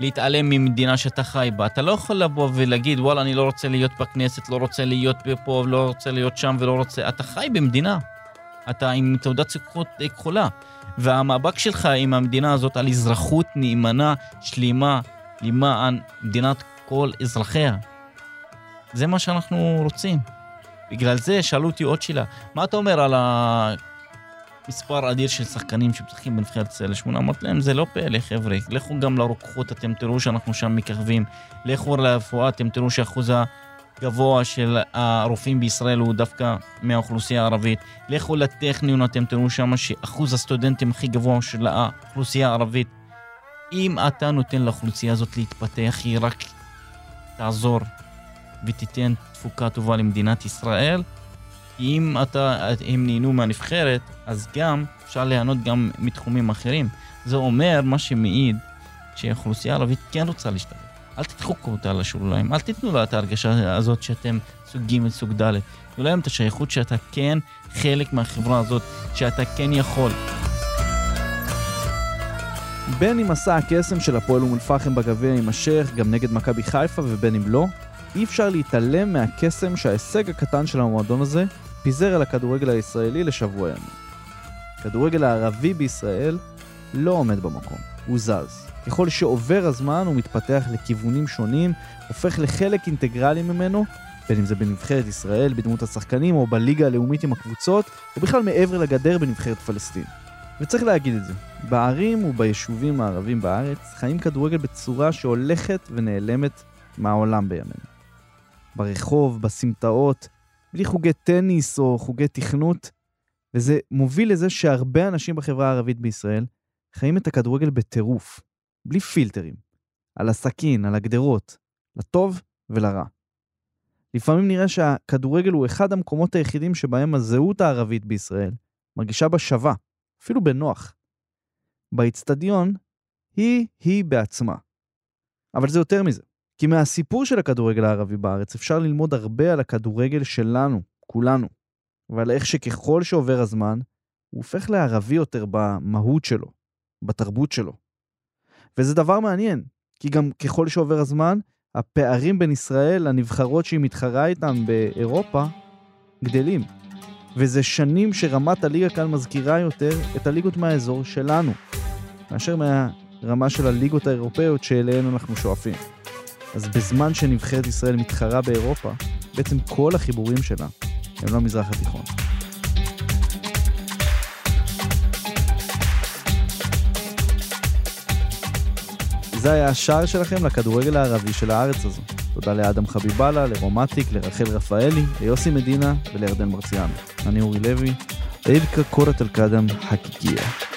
להתעלם ממדינה שאתה חי בה. אתה לא יכול לבוא ולהגיד, וואלה, אני לא רוצה להיות בכנסת, לא רוצה להיות פה, לא רוצה להיות שם ולא רוצה... אתה חי במדינה. אתה עם תעודת זכות כחולה. והמאבק שלך עם המדינה הזאת על אזרחות נאמנה, שלמה, למען מדינת כל אזרחיה. זה מה שאנחנו רוצים. בגלל זה שאלו אותי עוד שאלה, מה אתה אומר על המספר אדיר של שחקנים שמשחקים בנבחרת ישראל לשמונה? אמרתי להם, זה לא פלא, חבר'ה. לכו גם לרוקחות, אתם תראו שאנחנו שם מככבים. לכו לרפואה, אתם תראו שאחוז ה... גבוה של הרופאים בישראל הוא דווקא מהאוכלוסייה הערבית. לכו לטכניון, אתם תראו שם שאחוז הסטודנטים הכי גבוה של האוכלוסייה הערבית. אם אתה נותן לאוכלוסייה הזאת להתפתח, היא רק תעזור ותיתן תפוקה טובה למדינת ישראל. כי אם אתה, הם נהנו מהנבחרת, אז גם אפשר ליהנות גם מתחומים אחרים. זה אומר, מה שמעיד, שהאוכלוסייה הערבית כן רוצה להשתלב. אל תדחקו אותה לשוליים, אל תיתנו לה את ההרגשה הזאת שאתם סוג ג', סוג ד'. תנו להם את השייכות שאתה כן חלק מהחברה הזאת, שאתה כן יכול. בין אם מסע הקסם של הפועל אום אל-פחם בגביע יימשך גם נגד מכבי חיפה ובין אם לא, אי אפשר להתעלם מהקסם שההישג הקטן של המועדון הזה פיזר על הכדורגל הישראלי לשבוע ימים. הכדורגל הערבי בישראל לא עומד במקום, הוא זז. ככל שעובר הזמן הוא מתפתח לכיוונים שונים, הופך לחלק אינטגרלי ממנו, בין אם זה בנבחרת ישראל, בדמות השחקנים, או בליגה הלאומית עם הקבוצות, או בכלל מעבר לגדר בנבחרת פלסטין. וצריך להגיד את זה, בערים וביישובים הערבים בארץ חיים כדורגל בצורה שהולכת ונעלמת מהעולם בימינו. ברחוב, בסמטאות, בלי חוגי טניס או חוגי תכנות, וזה מוביל לזה שהרבה אנשים בחברה הערבית בישראל חיים את הכדורגל בטירוף, בלי פילטרים, על הסכין, על הגדרות, לטוב ולרע. לפעמים נראה שהכדורגל הוא אחד המקומות היחידים שבהם הזהות הערבית בישראל מרגישה בה שווה, אפילו בנוח. באיצטדיון, היא-היא בעצמה. אבל זה יותר מזה. כי מהסיפור של הכדורגל הערבי בארץ אפשר ללמוד הרבה על הכדורגל שלנו, כולנו, ועל איך שככל שעובר הזמן, הוא הופך לערבי יותר במהות שלו, בתרבות שלו. וזה דבר מעניין, כי גם ככל שעובר הזמן, הפערים בין ישראל לנבחרות שהיא מתחרה איתן באירופה גדלים. וזה שנים שרמת הליגה כאן מזכירה יותר את הליגות מהאזור שלנו, מאשר מהרמה של הליגות האירופאיות שאליהן אנחנו שואפים. אז בזמן שנבחרת ישראל מתחרה באירופה, בעצם כל החיבורים שלה הם למזרח התיכון. זה היה השער שלכם לכדורגל הערבי של הארץ הזו. תודה לאדם חביבאללה, לרומטיק, לרחל רפאלי, ליוסי מדינה ולירדן מרציאנו. אני אורי לוי, עידקה קורת אל-קאדם חקיקיה.